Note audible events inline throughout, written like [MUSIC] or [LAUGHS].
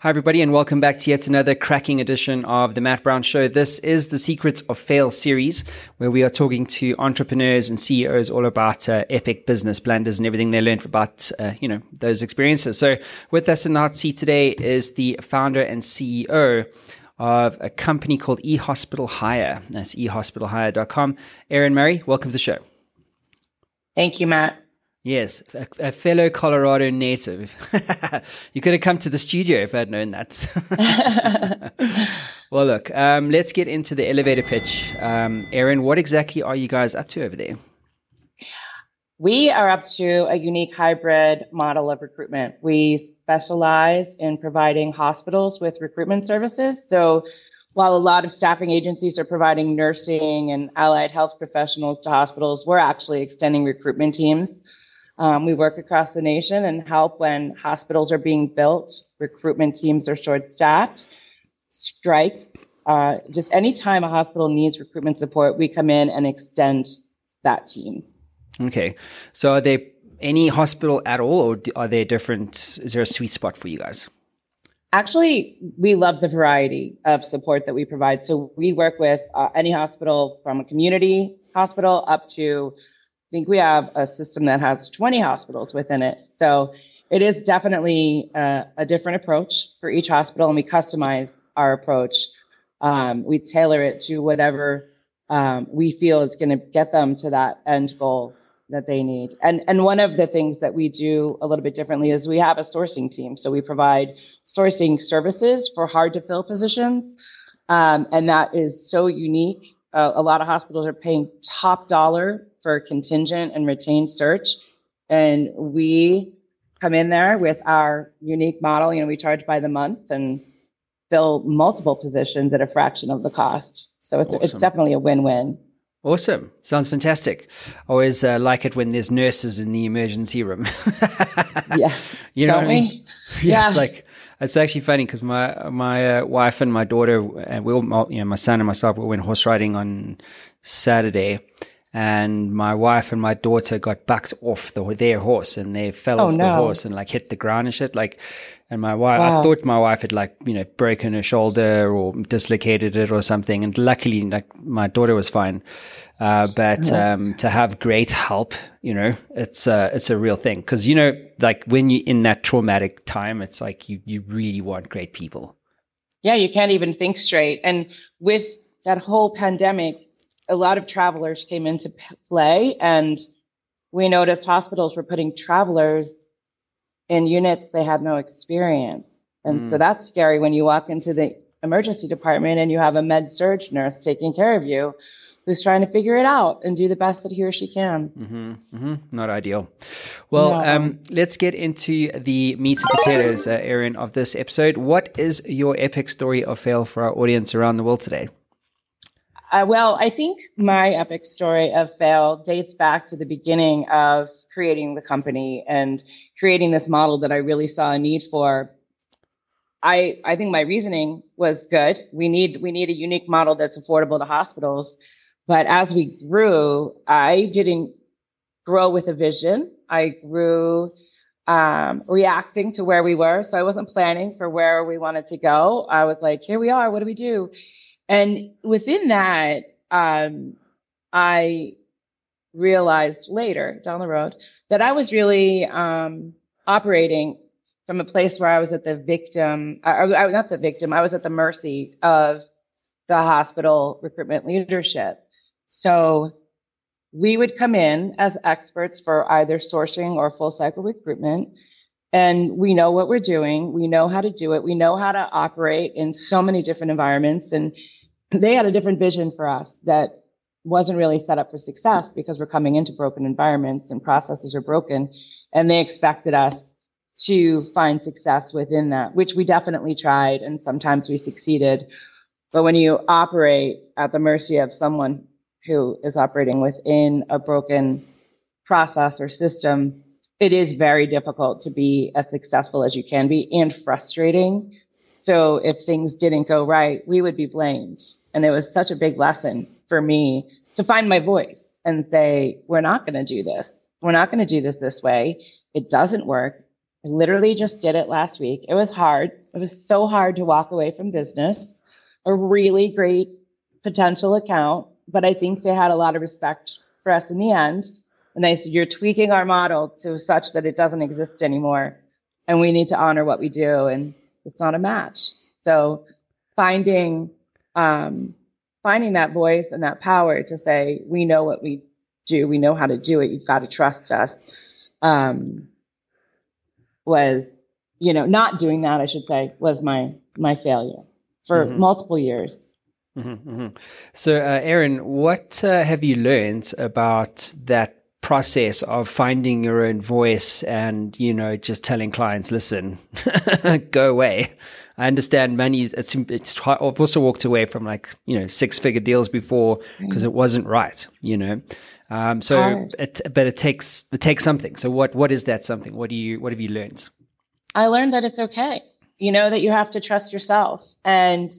Hi, everybody, and welcome back to yet another cracking edition of The Matt Brown Show. This is the Secrets of Fail series, where we are talking to entrepreneurs and CEOs all about uh, epic business blunders and everything they learned about, uh, you know, those experiences. So, with us in the hot seat today is the founder and CEO of a company called eHospital Hire. That's ehospitalhire.com. Erin Murray, welcome to the show. Thank you, Matt. Yes, a, a, fellow Colorado native. [LAUGHS] you could have come to the studio if I'd known that. [LAUGHS] well, look, um, let's get into the elevator pitch. Um, Erin, what exactly are you guys up to over there? We are up to a unique hybrid model of recruitment. We specialize in providing hospitals with recruitment services. So, while a lot of staffing agencies are providing nursing and allied health professionals to hospitals, we're actually extending recruitment teams um, we work across the nation and help when hospitals are being built, recruitment teams are short staffed, strikes. Uh, just anytime a hospital needs recruitment support, we come in and extend that team. Okay. So are there any hospital at all, or are there different? Is there a sweet spot for you guys? Actually, we love the variety of support that we provide. So we work with uh, any hospital from a community hospital up to I think we have a system that has 20 hospitals within it. So it is definitely a, a different approach for each hospital, and we customize our approach. Um, we tailor it to whatever um, we feel is going to get them to that end goal that they need. And and one of the things that we do a little bit differently is we have a sourcing team. So we provide sourcing services for hard to fill positions, um, and that is so unique. Uh, a lot of hospitals are paying top dollar for contingent and retained search. And we come in there with our unique model. You know, we charge by the month and fill multiple positions at a fraction of the cost. So it's, awesome. it's definitely a win win. Awesome. Sounds fantastic. Always uh, like it when there's nurses in the emergency room. [LAUGHS] yeah. You know Don't what I mean? We? Yeah. It's like, it's actually funny because my my uh, wife and my daughter, and we all, you know, my son and myself, we went horse riding on Saturday, and my wife and my daughter got bucked off the, their horse and they fell oh, off no. the horse and like hit the ground and shit. Like, and my wife, wow. I thought my wife had like, you know, broken her shoulder or dislocated it or something. And luckily, like, my daughter was fine. Uh, but, um, to have great help, you know, it's, uh, it's a real thing. Cause, you know, like when you're in that traumatic time, it's like you, you really want great people. Yeah. You can't even think straight. And with that whole pandemic, a lot of travelers came into play and we noticed hospitals were putting travelers in units they had no experience. And mm. so that's scary when you walk into the emergency department and you have a med-surg nurse taking care of you who's trying to figure it out and do the best that he or she can. Mm-hmm, mm-hmm. Not ideal. Well, no. um, let's get into the meat and potatoes, uh, Erin, of this episode. What is your epic story of fail for our audience around the world today? Uh, well, I think my epic story of fail dates back to the beginning of creating the company and creating this model that I really saw a need for. I I think my reasoning was good. We need we need a unique model that's affordable to hospitals. But as we grew, I didn't grow with a vision. I grew um, reacting to where we were. So I wasn't planning for where we wanted to go. I was like, here we are. What do we do? And within that, um, I realized later down the road that I was really um, operating from a place where I was at the victim, I, I, not the victim, I was at the mercy of the hospital recruitment leadership. So we would come in as experts for either sourcing or full cycle recruitment. And we know what we're doing. We know how to do it. We know how to operate in so many different environments. And they had a different vision for us that wasn't really set up for success because we're coming into broken environments and processes are broken. And they expected us to find success within that, which we definitely tried. And sometimes we succeeded. But when you operate at the mercy of someone who is operating within a broken process or system, it is very difficult to be as successful as you can be and frustrating. So if things didn't go right, we would be blamed. And it was such a big lesson for me to find my voice and say, we're not going to do this. We're not going to do this this way. It doesn't work. I literally just did it last week. It was hard. It was so hard to walk away from business, a really great potential account, but I think they had a lot of respect for us in the end. And they said, You're tweaking our model to such that it doesn't exist anymore. And we need to honor what we do. And it's not a match. So finding um, finding that voice and that power to say, we know what we do, we know how to do it, you've got to trust us. Um, was, you know, not doing that, I should say, was my my failure for mm-hmm. multiple years. Mm-hmm, mm-hmm. So, uh, Erin, what uh, have you learned about that process of finding your own voice and you know just telling clients, listen, [LAUGHS] go away? I understand money. It's, it's I've also walked away from like you know six figure deals before because it wasn't right. You know, um, so it, but it takes it takes something. So what what is that something? What do you what have you learned? I learned that it's okay. You know that you have to trust yourself and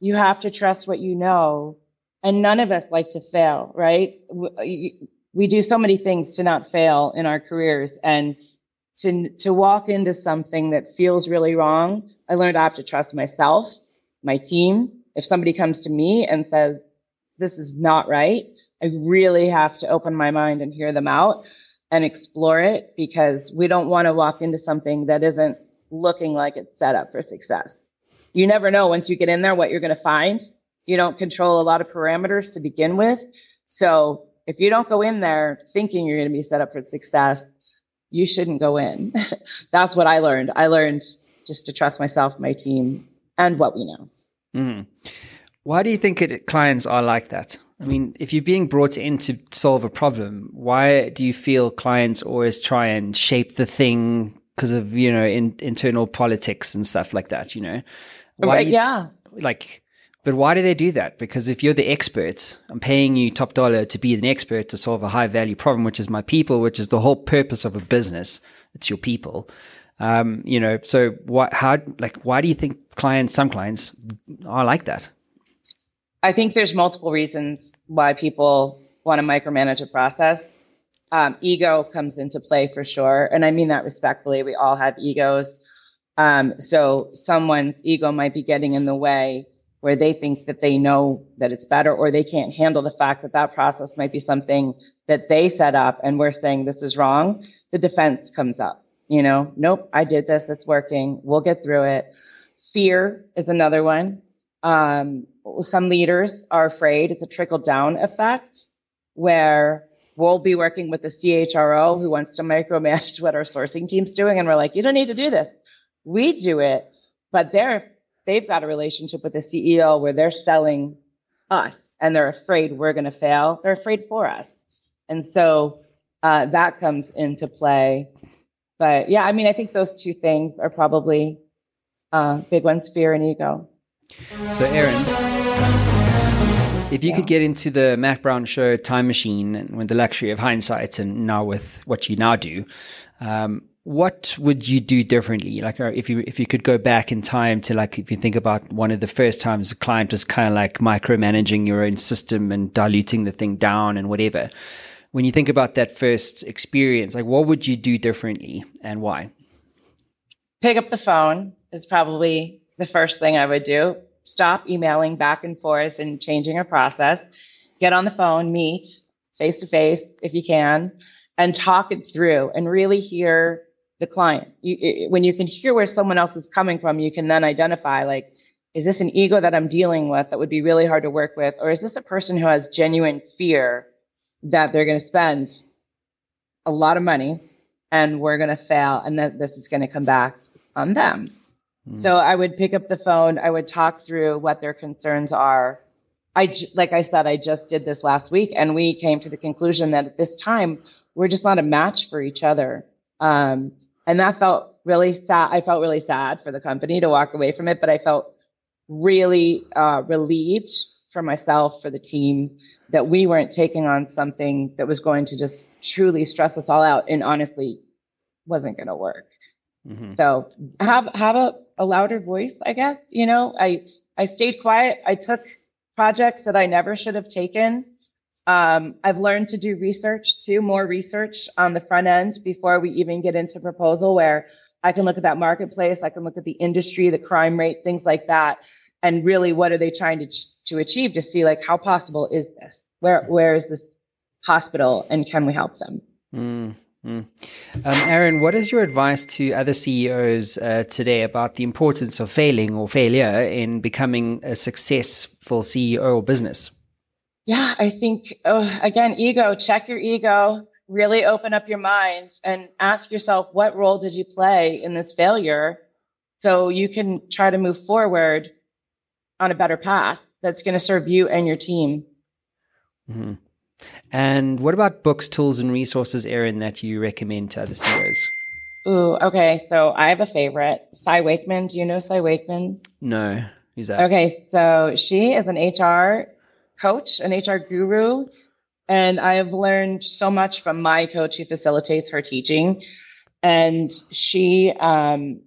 you have to trust what you know. And none of us like to fail, right? We, do so many things to not fail in our careers and to to walk into something that feels really wrong. I learned I have to trust myself, my team. If somebody comes to me and says this is not right, I really have to open my mind and hear them out and explore it because we don't want to walk into something that isn't looking like it's set up for success. You never know once you get in there what you're going to find. You don't control a lot of parameters to begin with. So if you don't go in there thinking you're going to be set up for success, you shouldn't go in. [LAUGHS] That's what I learned. I learned just to trust myself, my team, and what we know. Mm. Why do you think it, clients are like that? I mean, if you're being brought in to solve a problem, why do you feel clients always try and shape the thing because of you know in, internal politics and stuff like that? You know, why right, you, yeah, like. But why do they do that? Because if you're the expert, I'm paying you top dollar to be an expert to solve a high value problem, which is my people, which is the whole purpose of a business. It's your people. Um, you know, so what, how, like, why do you think clients, some clients are like that? I think there's multiple reasons why people want to micromanage a process. Um, ego comes into play for sure. And I mean that respectfully. We all have egos. Um, so someone's ego might be getting in the way where they think that they know that it's better or they can't handle the fact that that process might be something that they set up and we're saying this is wrong. The defense comes up, you know, nope, I did this. It's working. We'll get through it. Fear is another one. Um, some leaders are afraid it's a trickle down effect where we'll be working with the CHRO who wants to micromanage [LAUGHS] what our sourcing team's doing. And we're like, you don't need to do this. We do it, but they're, they've got a relationship with the CEO where they're selling us and they're afraid we're going to fail. They're afraid for us. And so uh, that comes into play. But yeah, I mean, I think those two things are probably uh, big ones fear and ego. So, Erin, if you yeah. could get into the Matt Brown show time machine and with the luxury of hindsight and now with what you now do, um, what would you do differently? Like, uh, if you if you could go back in time to like, if you think about one of the first times a client was kind of like micromanaging your own system and diluting the thing down and whatever. When you think about that first experience, like, what would you do differently and why? Pick up the phone is probably the first thing I would do stop emailing back and forth and changing a process. Get on the phone, meet face to face if you can, and talk it through and really hear the client. You, it, when you can hear where someone else is coming from, you can then identify like, is this an ego that I'm dealing with that would be really hard to work with? Or is this a person who has genuine fear that they're going to spend a lot of money and we're going to fail and that this is going to come back on them? So I would pick up the phone, I would talk through what their concerns are. I like I said I just did this last week and we came to the conclusion that at this time we're just not a match for each other. Um, and that felt really sad. I felt really sad for the company to walk away from it, but I felt really uh, relieved for myself, for the team, that we weren't taking on something that was going to just truly stress us all out and honestly wasn't going to work. Mm-hmm. So have have a, a louder voice, I guess. You know, I I stayed quiet. I took projects that I never should have taken. Um, I've learned to do research too, more research on the front end before we even get into proposal, where I can look at that marketplace. I can look at the industry, the crime rate, things like that. And really, what are they trying to, to achieve to see like how possible is this? Where, where is this hospital and can we help them? Mm. Mm. Um, Erin, what is your advice to other CEOs uh, today about the importance of failing or failure in becoming a successful CEO or business? Yeah, I think, oh, again, ego, check your ego, really open up your mind and ask yourself, what role did you play in this failure? So you can try to move forward on a better path that's going to serve you and your team. Mm-hmm. And what about books, tools, and resources, Erin, that you recommend to other CEOs? Ooh, okay. So I have a favorite, Cy Wakeman. Do you know Cy Wakeman? No. Who's that? Okay. So she is an HR coach, an HR guru. And I have learned so much from my coach who facilitates her teaching. And she um,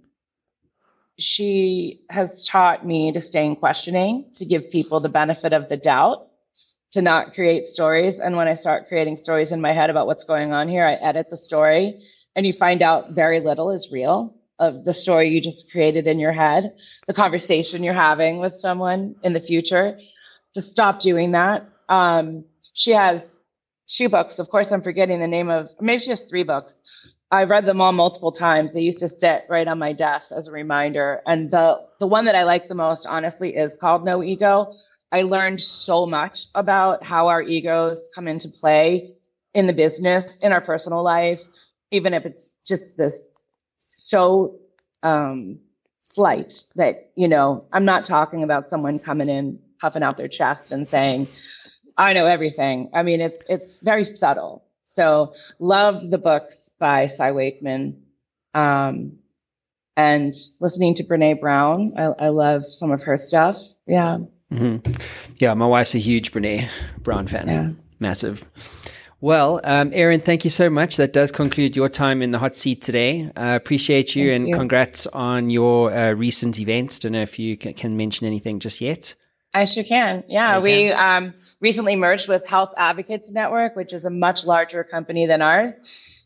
she has taught me to stay in questioning, to give people the benefit of the doubt, to not create stories. And when I start creating stories in my head about what's going on here, I edit the story and you find out very little is real of the story you just created in your head, the conversation you're having with someone in the future. To stop doing that. Um, she has two books. Of course, I'm forgetting the name of, maybe she has three books. I've read them all multiple times. They used to sit right on my desk as a reminder. And the the one that I like the most, honestly, is called No Ego. I learned so much about how our egos come into play in the business, in our personal life, even if it's just this so um, slight that, you know, I'm not talking about someone coming in, puffing out their chest and saying, I know everything. I mean, it's it's very subtle. So love the books by Cy Wakeman. Um, and listening to Brene Brown, I, I love some of her stuff. Yeah. Mm-hmm. Yeah, my wife's a huge Brene Brown fan. Yeah. Massive. Well, um, Erin, thank you so much. That does conclude your time in the hot seat today. I uh, appreciate you thank and you. congrats on your uh, recent events. Don't know if you can, can, mention anything just yet. I sure can. Yeah, you we can. Um, recently merged with Health Advocates Network, which is a much larger company than ours.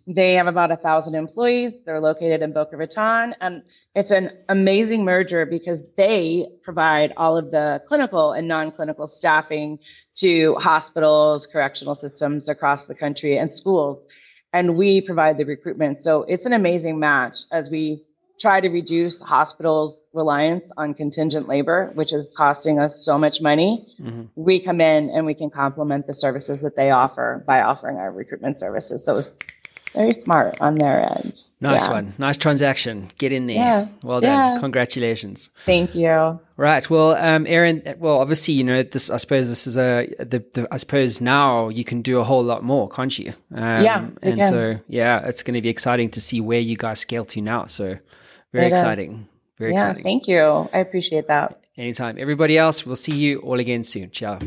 They have about a thousand employees. They're located in Boca Raton, and it's an amazing merger because they provide all of the clinical and non-clinical staffing to hospitals, correctional systems across the country, and schools. And we provide the recruitment. So it's an amazing match as we try to reduce hospitals' reliance on contingent labor, which is costing us so much money. Mm-hmm. We come in and we can complement the services that they offer by offering our recruitment services. So it's very smart on their end. Nice yeah. one. Nice transaction. Get in there. Yeah. Well done. Yeah. Congratulations. Thank you. Right. Well, um, Erin, well, obviously, you know, this, I suppose this is a, the, the I suppose now you can do a whole lot more, can't you? Um, yeah. And can. so, yeah, it's going to be exciting to see where you guys scale to now. So very uh, exciting. Very yeah, exciting. Thank you. I appreciate that. Anytime. Everybody else, we'll see you all again soon. Ciao.